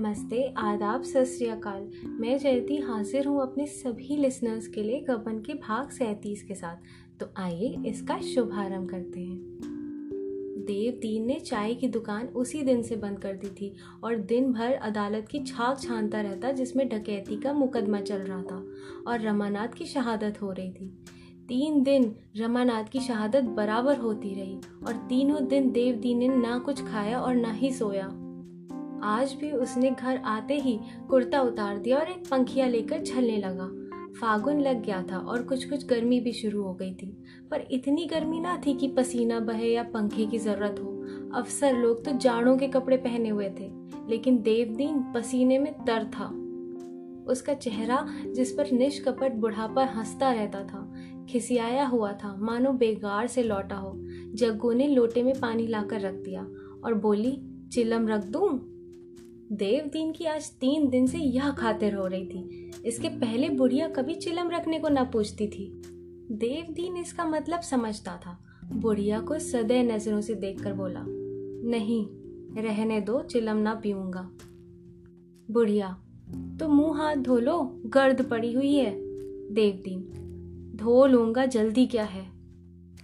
नमस्ते, आदाब, सत मैं जयती हाजिर हूँ अपने सभी लिसनर्स के लिए गबन के भाग सैंतीस के साथ। तो आइए इसका शुभारंभ करते हैं। देव दीन ने चाय की दुकान उसी दिन से बंद कर दी थी और दिन भर अदालत की छाक छानता रहता जिसमें डकैती का मुकदमा चल रहा था और रमानाथ की शहादत हो रही थी। तीन दिन रमानाथ की शहादत बराबर होती रही और तीनों दिन देवदीन ने ना कुछ खाया और ना ही सोया। आज भी उसने घर आते ही कुर्ता उतार दिया और एक पंखिया लेकर छलने लगा। फागुन लग गया था और कुछ कुछ गर्मी भी शुरू हो गई थी। पर इतनी गर्मी ना थी कि पसीना बहे या पंखे की ज़रूरत हो। अफसर लोग तो जाड़ों के कपड़े पहने हुए थे, लेकिन देवदीन पसीने में तर था। उसका चेहरा जिस पर निष्कपट बुढ़ापा हंसता रहता था, खिसियाया हुआ था, मानो बेगार से लौटा हो। जग्गू ने लोटे में पानी लाकर रख दिया और बोली, चिलम रख दूँ? देवदीन की आज तीन दिन से यह खातिर हो रही थी। इसके पहले बुढ़िया कभी चिलम रखने को न पूछती थी। देवदीन इसका मतलब समझता था। बुढ़िया को सदै नज़रों से देखकर बोला, नहीं, रहने दो, चिलम ना पीऊँगा। बुढ़िया तो मुँह हाथ धो लो गर्द पड़ी हुई है। देवदीन, धो लूँगा, जल्दी क्या है?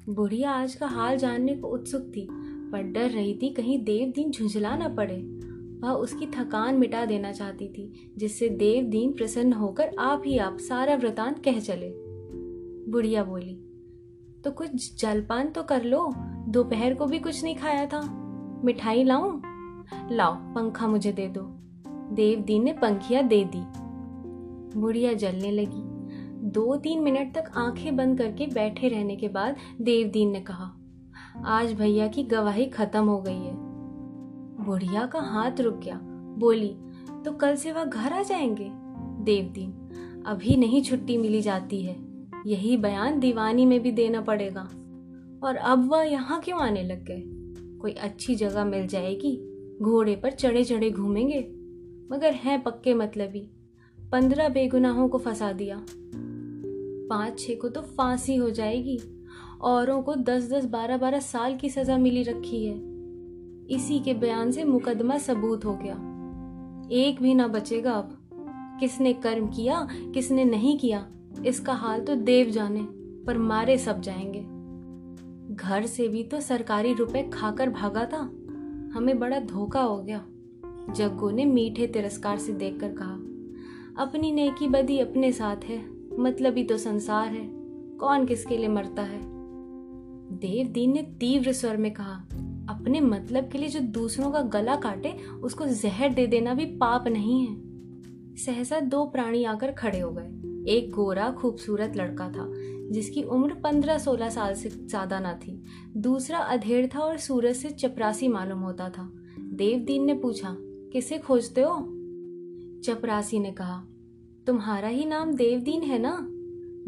बुढ़िया आज का हाल जानने को उत्सुक थी, पर डर रही थी कहीं देवदीन झुंझला न पड़े। वह उसकी थकान मिटा देना चाहती थी, जिससे देव दीन प्रसन्न होकर आप ही आप सारा वृतांत कह चले। बुढ़िया बोली तो कुछ जलपान तो कर लो, दोपहर को भी कुछ नहीं खाया था। मिठाई लाऊं? लाओ, पंखा मुझे दे दो। देव दीन ने पंखिया दे दी। बुढ़िया जलने लगी। दो तीन मिनट तक आँखें बंद करके बैठे रहने के बाद देवदीन ने कहा, आज भैया की गवाही खत्म हो गई है। बुढ़िया का हाथ रुक गया। बोली तो कल से वह घर आ जाएँगे? देवदीन अभी नहीं छुट्टी मिली जाती है। यही बयान दीवानी में भी देना पड़ेगा। और अब वह यहाँ क्यों आने लग गए? कोई अच्छी जगह मिल जाएगी। घोड़े पर चढ़े चढ़े घूमेंगे। मगर हैं पक्के मतलबी। पंद्रह बेगुनाहों को फंसा दिया। पाँच छह को तो फांसी हो जाएगी। औरों को दस दस बारह बारह साल की सजा मिली रखी है। इसी के बयान से मुकदमा सबूत हो गया। एक भी ना बचेगा अब। किसने कर्म किया, किसने नहीं किया, इसका हाल तो देव जाने, पर मारे सब जाएँगे। घर से भी तो सरकारी रुपए खाकर भागा था। हमें बड़ा धोखा हो गया, जग्गू ने मीठे तिरस्कार से देखकर कहा। अपनी नेकी बदी अपने साथ है मतलब ही तो संसार है, कौन किसके लिए मरता है? देवदीन ने तीव्र स्वर में कहा अपने मतलब के लिए जो दूसरों का गला काटे, उसको जहर दे देना भी पाप नहीं है। सहसा दो प्राणी आकर खड़े हो गए। एक गोरा, खूबसूरत लड़का था, जिसकी उम्र पंद्रह सोलह साल से ज़्यादा ना थी। दूसरा अधेड़ था और सूरज से चपरासी मालूम होता था। देवदीन ने पूछा, किसे खोजते हो? चपरासी ने कहा, तुम्हारा ही नाम देवदीन है ना?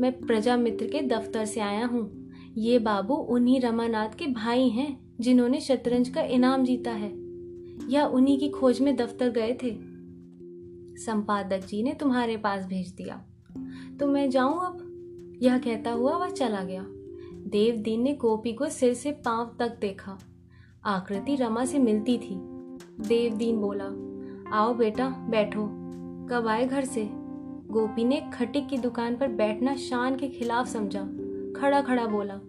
मैं प्रजा मित्र के दफ्तर से आया हूँ। ये बाबू उन्हीं रमानाथ के भाई हैं। जिन्होंने शतरंज का इनाम जीता है, या उन्हीं की खोज में दफ्तर गए थे। संपादक जी ने तुम्हारे पास भेज दिया। तो मैं जाऊँ अब? यह कहता हुआ वह चला गया। देवदीन ने गोपी को सिर से पाँव तक देखा। आकृति रमा से मिलती थी। देवदीन बोला, आओ बेटा, बैठो। कब आए घर से? गोपी ने खटिक की दुकान पर बैठना शान के खिलाफ समझा। खड़ा खड़ा बोला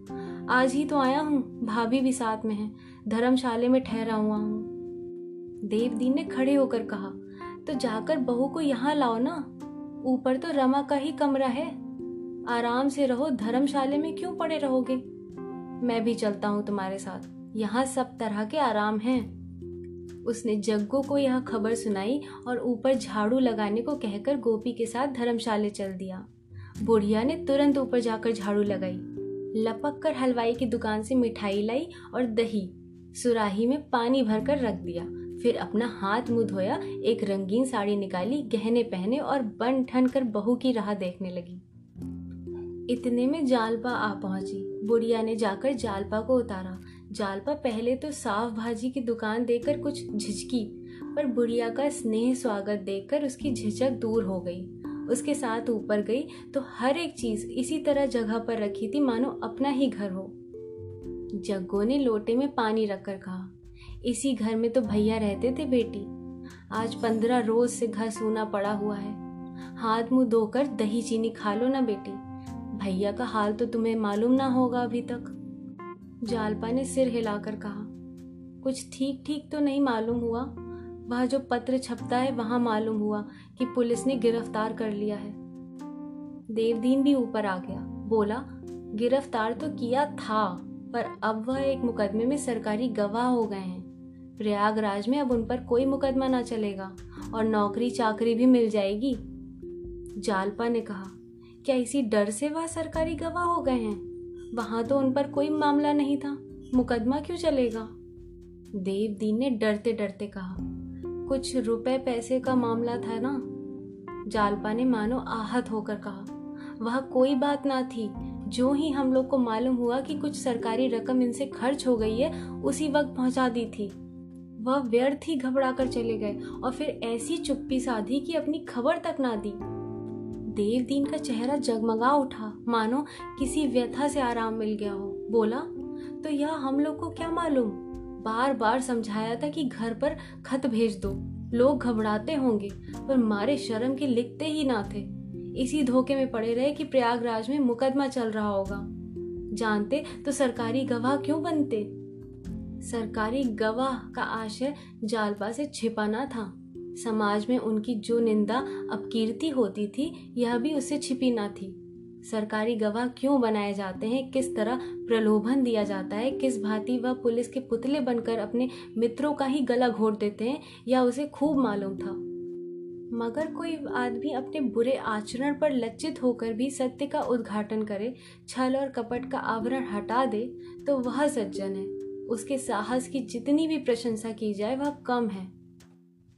आज ही तो आया हूँ, भाभी भी साथ में है। धर्मशाले में ठहरा हुआ हूँ। देवदीन ने खड़े होकर कहा तो जाकर बहू को यहाँ लाओ ना। ऊपर तो रमा का ही कमरा है। आराम से रहो, धर्मशाले में क्यों पड़े रहोगे? मैं भी चलता हूँ तुम्हारे साथ। यहाँ सब तरह के आराम हैं। उसने जग्गू को यह खबर सुनाई और ऊपर झाड़ू लगाने को कहकर गोपी के साथ धर्मशाले चल दिया। बुढ़िया ने तुरंत ऊपर जाकर झाड़ू लगाई। लपक कर हलवाई की दुकान से मिठाई लाई और दही। सुराही में पानी भरकर रख दिया। फिर अपना हाथ मुँह धोया, एक रंगीन साड़ी निकाली, गहने पहने और बन ठन कर बहू की राह देखने लगी। इतने में जालपा आ पहुँची। बुढ़िया ने जाकर जालपा को उतारा। जालपा पहले तो साफ़ भाजी की दुकान देकर कुछ झिझकी, पर बुढ़िया का स्नेह स्वागत देखकर उसकी झिझक दूर हो गई। उसके साथ ऊपर गई तो हर एक चीज़ इसी तरह जगह पर रखी थी, मानो अपना ही घर हो। जग्गो ने लोटे में पानी रखकर कहा, इसी घर में तो भैया रहते थे बेटी। आज पंद्रह रोज से घर सूना पड़ा हुआ है। हाथ मुँह धोकर दही चीनी खा लो ना बेटी। भैया का हाल तो तुम्हें मालूम ना होगा अभी तक। जालपा ने सिर हिलाकर कहा, कुछ ठीक ठीक तो नहीं मालूम हुआ? वह जो पत्र छपता है, वहाँ मालूम हुआ कि पुलिस ने गिरफ़्तार कर लिया है। देवदीन भी ऊपर आ गया। बोला, गिरफ़्तार तो किया था, पर अब वह एक मुकदमे में सरकारी गवाह हो गए हैं। प्रयागराज में अब उन पर कोई मुकदमा ना चलेगा और नौकरी चाकरी भी मिल जाएगी। जालपा ने कहा, क्या इसी डर से वह सरकारी गवाह हो गए हैं? वहाँ तो उन पर कोई मामला नहीं था। मुकदमा क्यों चलेगा? देवदीन ने डरते डरते कहा कुछ रुपए पैसे का मामला था ना? जालपा ने मानो आहत होकर कहा, वह कोई बात ना थी। जो ही हम लोग को मालूम हुआ कि कुछ सरकारी रकम इनसे खर्च हो गई है, उसी वक्त पहुँचा दी थी। वह व्यर्थ ही घबरा कर चले गए और फिर ऐसी चुप्पी साधी कि अपनी खबर तक ना दी। देवदीन का चेहरा जगमगा उठा। मानो किसी व्यथा से आराम मिल गया हो। बोला तो यह हम लोग को क्या मालूम? बार बार समझाया था कि घर पर खत भेज दो। लोग घबराते होंगे, पर मारे शर्म के लिखते ही ना थे। इसी धोखे में पड़े रहे कि प्रयागराज में मुकदमा चल रहा होगा। जानते तो सरकारी गवाह क्यों बनते? सरकारी गवाह का आशय जालपा से छिपाना था। समाज में उनकी जो निंदा अपकीर्ति होती थी, यह भी उससे छिपी ना थी। सरकारी गवाह क्यों बनाए जाते हैं? किस तरह प्रलोभन दिया जाता है? किस भांति वह पुलिस के पुतले बनकर अपने मित्रों का ही गला घोट देते हैं या उसे खूब मालूम था? मगर कोई आदमी अपने बुरे आचरण पर लज्जित होकर भी सत्य का उद्घाटन करे, छल और कपट का आवरण हटा दे तो वह सज्जन है। उसके साहस की जितनी भी प्रशंसा की जाए, वह कम है।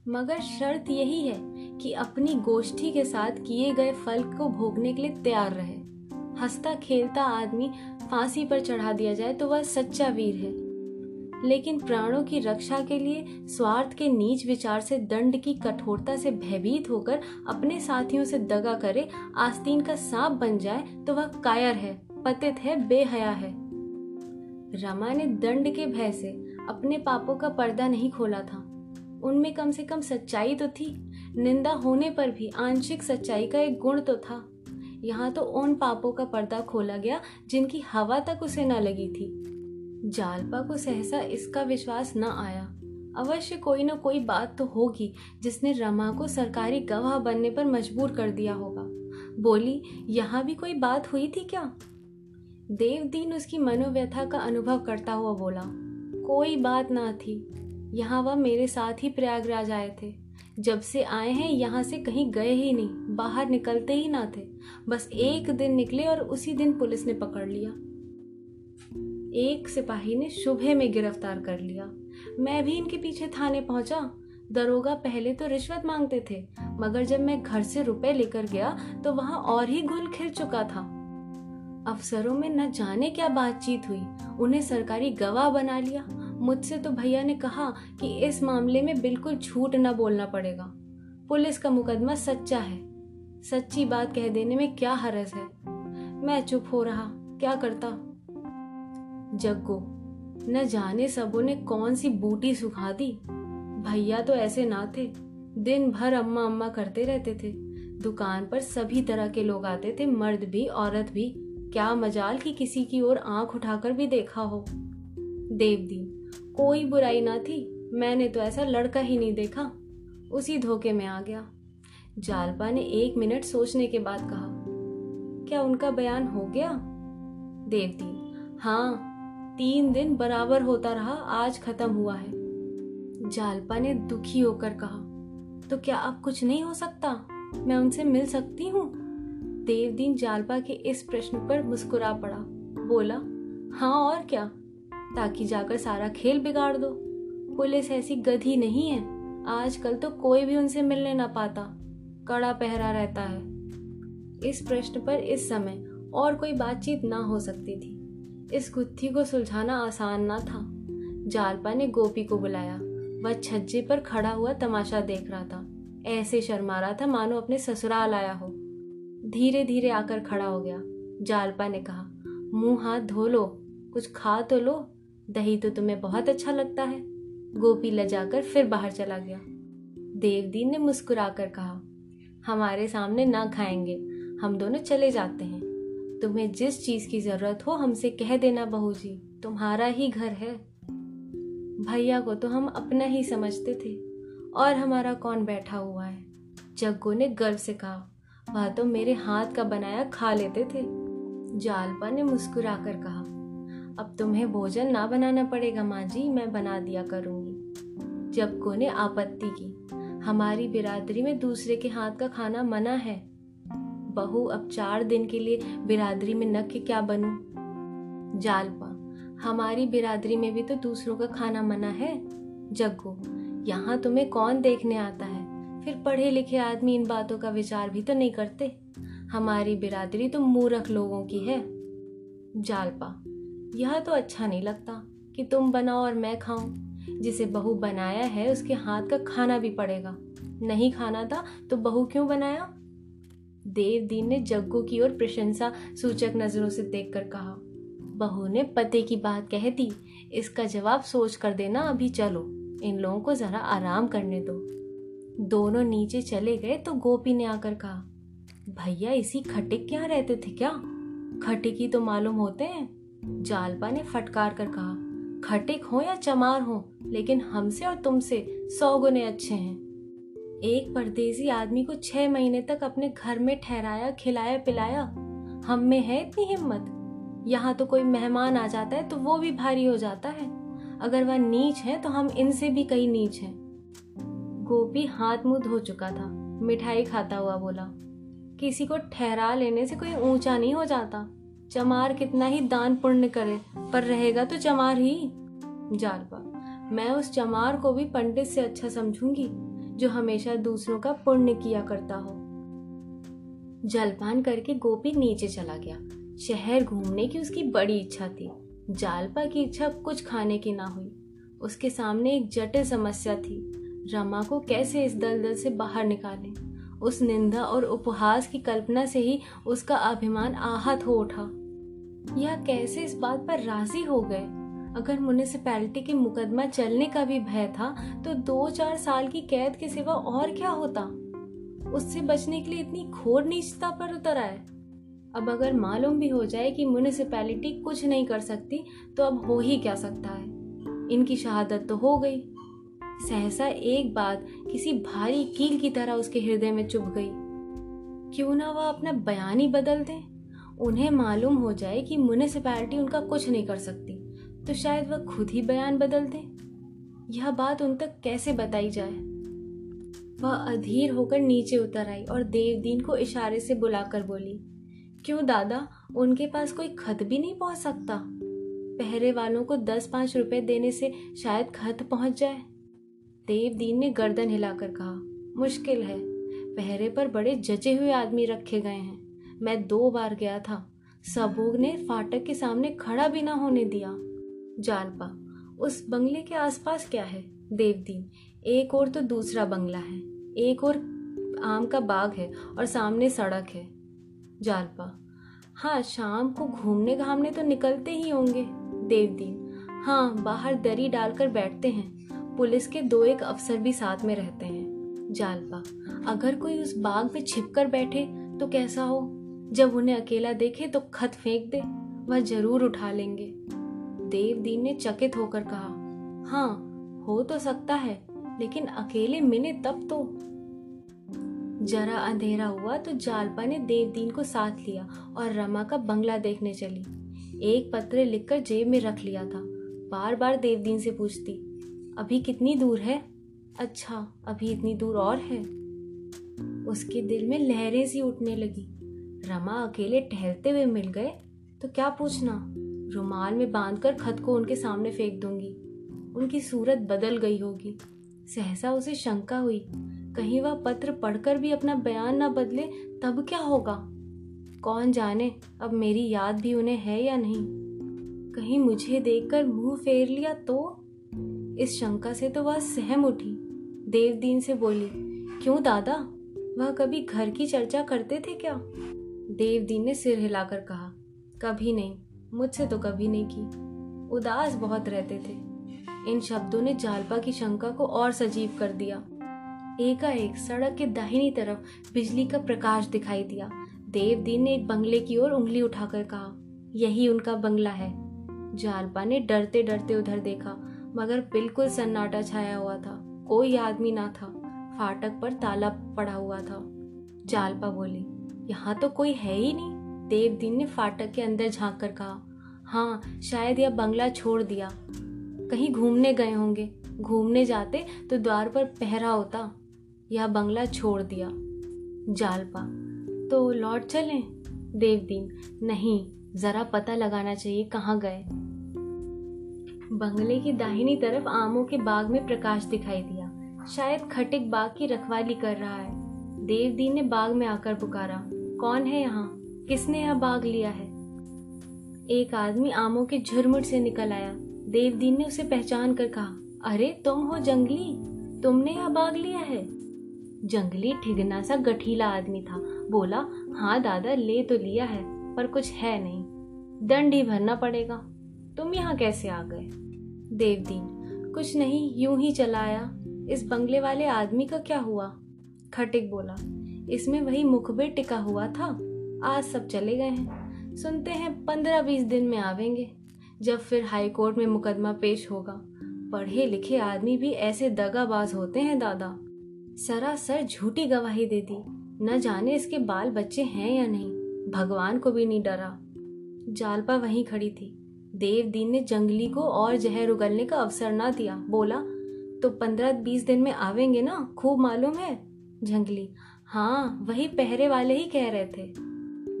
मगर शर्त यही है कि अपनी गोष्ठी के साथ किए गए फल को भोगने के लिए तैयार रहे। हंसता, खेलता आदमी फांसी पर चढ़ा दिया जाए तो वह सच्चा वीर है। लेकिन प्राणों की रक्षा के लिए स्वार्थ के नीच विचार से, दंड की कठोरता से भयभीत होकर अपने साथियों से दगा करे, आस्तीन का सांप बन जाए तो वह कायर है, पतित है, बेहया है। रमा ने दंड के भय से अपने पापों का पर्दा नहीं खोला था। उनमें कम से कम सच्चाई तो थी। निंदा होने पर भी आंशिक सच्चाई का एक गुण तो था। यहाँ तो उन पापों का पर्दा खोला गया, जिनकी हवा तक उसे न लगी थी। जालपा को सहसा इसका विश्वास न आया। अवश्य कोई न कोई बात तो होगी, जिसने रमा को सरकारी गवाह बनने पर मजबूर कर दिया होगा। बोली, यहाँ भी कोई बात हुई थी क्या? देवदीन उसकी मनोव्यथा का अनुभव करता हुआ बोला, कोई बात ना थी। यहाँ वह मेरे साथ ही प्रयागराज आए थे। जब से आए हैं, यहाँ से कहीं गए ही नहीं, बाहर निकलते ही ना थे। बस एक दिन निकले और उसी दिन पुलिस ने पकड़ लिया। एक सिपाही ने शुभे में गिरफ़्तार कर लिया। मैं भी इनके पीछे थाने पहुँचा। दरोगा पहले तो रिश्वत मांगते थे, मगर जब मैं घर से रुपए लेकर गया तो वहाँ और ही घुल खिल चुका था। अफसरों में न जाने क्या बातचीत हुई, उन्हें सरकारी गवाह बना लिया। मुझसे तो भैया ने कहा कि इस मामले में बिल्कुल झूठ ना बोलना पड़ेगा। पुलिस का मुकदमा सच्चा है। सच्ची बात कह देने में क्या हरज है? मैं चुप हो रहा। क्या करता? जग्गो, न जाने सबों ने कौन सी बूटी सुखा दी। भैया तो ऐसे ना थे। दिन भर अम्मा अम्मा करते रहते थे। दुकान पर सभी तरह के लोग आते थे। मर्द भी, औरत भी। क्या मजाल कि किसी की ओर आँख उठाकर भी देखा हो। देवदीन कोई बुराई ना थी, मैंने तो ऐसा लड़का ही नहीं देखा। उसी धोखे में आ गया। जालपा ने एक मिनट सोचने के बाद कहा, क्या उनका बयान हो गया? देवदीन हाँ तीन दिन बराबर होता रहा, आज खत्म हुआ है। जालपा ने दुखी होकर कहा तो क्या अब कुछ नहीं हो सकता? मैं उनसे मिल सकती हूँ? देवदीन जालपा के इस प्रश्न पर मुस्कुरा पड़ा। बोला हाँ और क्या? ताकि जाकर सारा खेल बिगाड़ दो। पुलिस ऐसी गधी नहीं है। आजकल तो कोई भी उनसे मिलने ना पाता। कड़ा पहरा रहता है। इस प्रश्न पर इस समय और कोई बातचीत ना हो सकती थी। इस गुत्थी को सुलझाना आसान ना था। जालपा ने गोपी को बुलाया। वह छज्जे पर खड़ा हुआ तमाशा देख रहा था। ऐसे शर्मा रहा था, मानो अपने ससुराल आया हो। धीरे धीरे आकर खड़ा हो गया। जालपा ने कहा, मुँह हाथ धो लो। कुछ खा तो लो। दही तो तुम्हें बहुत अच्छा लगता है। गोपी लजाकर फिर बाहर चला गया। देवदीन ने मुस्कुराकर कहा, हमारे सामने ना खाएँगे, हम दोनों चले जाते हैं। तुम्हें जिस चीज़ की ज़रूरत हो हमसे कह देना बहू जी तुम्हारा ही घर है। भैया को तो हम अपना ही समझते थे, और हमारा कौन बैठा हुआ है? जग्गो ने गर्व से कहा, वह तो मेरे हाथ का बनाया खा लेते थे। जालपा ने मुस्कुरा कर कहा अब तुम्हें भोजन ना बनाना पड़ेगा माँ जी मैं बना दिया करूँगी। जबको ने आपत्ति की। हमारी बिरादरी में दूसरे के हाथ का खाना मना है। बहू, अब चार दिन के लिए बिरादरी में न के क्या बनू? जालपा, हमारी बिरादरी में भी तो दूसरों का खाना मना है। जग्गू, यहाँ तुम्हें कौन देखने आता है? फिर पढ़े लिखे आदमी इन बातों का विचार भी तो नहीं करते। हमारी बिरादरी तो मूर्ख लोगों की है। जालपा यह तो अच्छा नहीं लगता कि तुम बनाओ और मैं खाऊं। जिसे बहू बनाया है, उसके हाथ का खाना भी पड़ेगा। नहीं खाना था तो बहू क्यों बनाया? देवदीन ने जग्गू की ओर प्रशंसा सूचक नज़रों से देखकर कहा, बहू ने पते की बात कह दी। इसका जवाब सोच कर देना, अभी चलो। इन लोगों को जरा आराम करने दो। दोनों नीचे चले गए तो गोपी ने आकर कहा, भैया, इसी खटिक क्या रहते थे क्या? खटिक ही तो मालूम होते हैं। जालपा ने फटकार कर कहा, खटिक हो या चमार हो, लेकिन हमसे और तुमसे सौ गुने अच्छे हैं। एक परदेसी आदमी को छह महीने तक अपने घर में ठहराया, खिलाया, पिलाया, हम में है इतनी हिम्मत? यहाँ तो कोई मेहमान आ जाता है तो वो भी भारी हो जाता है। अगर वह नीच है तो हम इनसे भी कहीं नीच हैं। गोपी हाथ मुँह धो चुका था, मिठाई खाता हुआ बोला, किसी को ठहरा लेने से कोई ऊँचा नहीं हो जाता। चमार कितना ही दान पुण्य करे, पर रहेगा तो चमार ही। जालपा मैं उस चमार को भी पंडित से अच्छा समझूँगी, जो हमेशा दूसरों का पुण्य किया करता हो। जलपान करके गोपी नीचे चला गया। शहर घूमने की उसकी बड़ी इच्छा थी। जालपा की इच्छा कुछ खाने की ना हुई। उसके सामने एक जटिल समस्या थी। रमा को कैसे इस दलदल से बाहर निकाले? उस निंदा और उपहास की कल्पना से ही उसका अभिमान आहत हो उठा। यह कैसे इस बात पर राज़ी हो गए? अगर म्यूनिसिपैलिटी के मुकदमा चलने का भी भय था तो दो चार साल की कैद के सिवा और क्या होता? उससे बचने के लिए इतनी घोर नीचता पर उतर आए। अब अगर मालूम भी हो जाए कि म्यूनिसपैलिटी कुछ नहीं कर सकती तो अब हो ही क्या सकता है? इनकी शहादत तो हो गई। सहसा एक बात किसी भारी कील की तरह उसके हृदय में चुभ गई। क्यों ना वह अपना बयान ही बदल दे? उन्हें मालूम हो जाए कि म्यूनिसिपैलिटी उनका कुछ नहीं कर सकती तो शायद वह खुद ही बयान बदल दे। यह बात उन तक कैसे बताई जाए? वह अधीर होकर नीचे उतर आई और देवदीन को इशारे से बुलाकर बोली, क्यों दादा, उनके पास कोई खत भी नहीं पहुँच सकता? पहरे वालों को दस पाँच रुपए देने से शायद खत पहुँच जाए। देवदीन ने गर्दन हिलाकर कहा, मुश्किल है। पहरे पर बड़े जचे हुए आदमी रखे गए हैं। मैं दो बार गया था। सबूग ने फाटक के सामने खड़ा भी ना होने दिया। जालपा उस बंगले के आसपास क्या है? देवदीन, एक और तो दूसरा बंगला है। एक और आम का बाग है और सामने सड़क है। जालपा हाँ शाम को घूमने घामने तो निकलते ही होंगे। देवदीन हाँ बाहर दरी डालकर बैठते हैं। पुलिस के दो एक अफसर भी साथ में रहते हैं। जालपा अगर कोई उस बाग में छिप कर बैठे तो कैसा हो? जब उन्हें अकेला देखे तो खत फेंक दे, वह ज़रूर उठा लेंगे। देवदीन ने चकित होकर कहा हाँ हो तो सकता है, लेकिन अकेले मिले तब तो। जरा अंधेरा हुआ तो जालपा ने देवदीन को साथ लिया और रमा का बंगला देखने चली। एक पत्र लिखकर जेब में रख लिया था। बार बार देवदीन से पूछती, अभी कितनी दूर है? अच्छा अभी इतनी दूर और है। उसके दिल में लहरें सी उठने लगी। रमा अकेले टहलते हुए मिल गए। तो क्या पूछना? रुमाल में बांधकर खत को उनके सामने फेंक दूँगी। उनकी सूरत बदल गई होगी। सहसा उसे शंका हुई। कहीं वह पत्र पढ़कर भी अपना बयान ना बदले, तब क्या होगा? कौन जाने अब मेरी याद भी उन्हें है या नहीं? कहीं मुझे देखकर मुँह फेर लिया तो? इस शंका से तो वह सहम उठी। देवदीन से बोली, क्यों दादा? वह कभी घर की चर्चा करते थे क्या? देवदीन ने सिर हिलाकर कहा, कभी नहीं, मुझसे तो कभी नहीं की। उदास बहुत रहते थे। इन शब्दों ने जालपा की शंका को और सजीव कर दिया। एकाएक सड़क के दाहिनी तरफ़ बिजली का प्रकाश दिखाई दिया। देवदीन ने एक बंगले की ओर उंगली उठाकर कहा, यही उनका बंगला है। जालपा ने डरते डरते उधर देखा, मगर बिल्कुल सन्नाटा छाया हुआ था। कोई आदमी ना था। फाटक पर ताला पड़ा हुआ था। जालपा बोली यहाँ तो कोई है ही नहीं। देवदीन ने फाटक के अंदर झाँक कर कहा हाँ शायद यह बंगला छोड़ दिया। कहीं घूमने गए होंगे। घूमने जाते तो द्वार पर पहरा होता। यह बंगला छोड़ दिया। जालपा। तो लौट चले? देवदीन। नहीं, जरा पता लगाना चाहिए कहाँ गए। बंगले की दाहिनी तरफ़ आमों के बाग में प्रकाश दिखाई दिया। शायद खटिक बाग की रखवाली कर रहा है। देवदीन ने बाग में आकर पुकारा। कौन है यहाँ? किसने यह बाग लिया है? एक आदमी आमों के झुरमुट से निकल आया। देवदीन ने उसे पहचान कर कहा, अरे, तुम हो जंगली? तुमने यह बाग लिया है? जंगली ठिगना सा गठीला आदमी था। बोला हाँ दादा, ले तो लिया है, पर कुछ है नहीं। दंड ही भरना पड़ेगा। तुम यहाँ कैसे आ गए? देवदीन, कुछ नहीं, यूँ ही चलाया इस बंगले वाले आदमी का क्या हुआ? खटिक बोला इसमें वही मुखबिर टिका हुआ था। आज सब चले गए हैं। सुनते हैं पंद्रह बीस दिन में आवेंगे, जब फिर हाई कोर्ट में मुकदमा पेश होगा। पढ़े लिखे आदमी भी ऐसे दगाबाज होते हैं, दादा। सरासर झूठी गवाही दे दी। न जाने इसके बाल बच्चे हैं या नहीं। भगवान को भी नहीं डरा। जालपा वहीं खड़ी थी। देवदीन ने जंगली को और जहर उगलने का अवसर ना दिया। बोला तो पंद्रह बीस दिन में आवेंगे ना? खूब मालूम है? जंगली हाँ वही पहरे वाले ही कह रहे थे।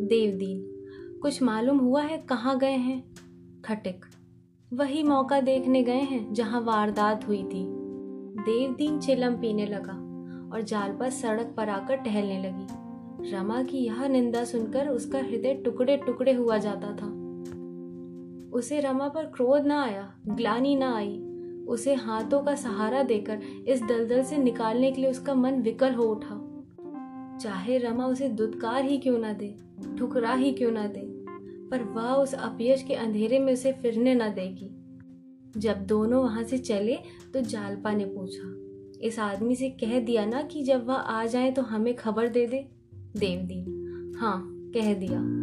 देवदीन, कुछ मालूम हुआ है कहाँ गए हैं? खटिक, वही मौका देखने गए हैं जहाँ वारदात हुई थी। देवदीन चिलम पीने लगा और जाल पर सड़क पर आकर टहलने लगी। रमा की यह निंदा सुनकर उसका हृदय टुकड़े टुकड़े हुआ जाता था। उसे रमा पर क्रोध ना आया, ग्लानी ना आई। उसे हाथों का सहारा देकर इस दलदल से निकालने के लिए उसका मन विकल हो उठा। चाहे रमा उसे दुदकार ही क्यों ना दे, ठुकरा ही क्यों ना दे, पर वह उस अपयश के अंधेरे में उसे फिरने ना देगी। जब दोनों वहाँ से चले तो जालपा ने पूछा, इस आदमी से कह दिया ना कि जब वह आ जाए तो हमें खबर दे दे? देवदीन हाँ कह दिया।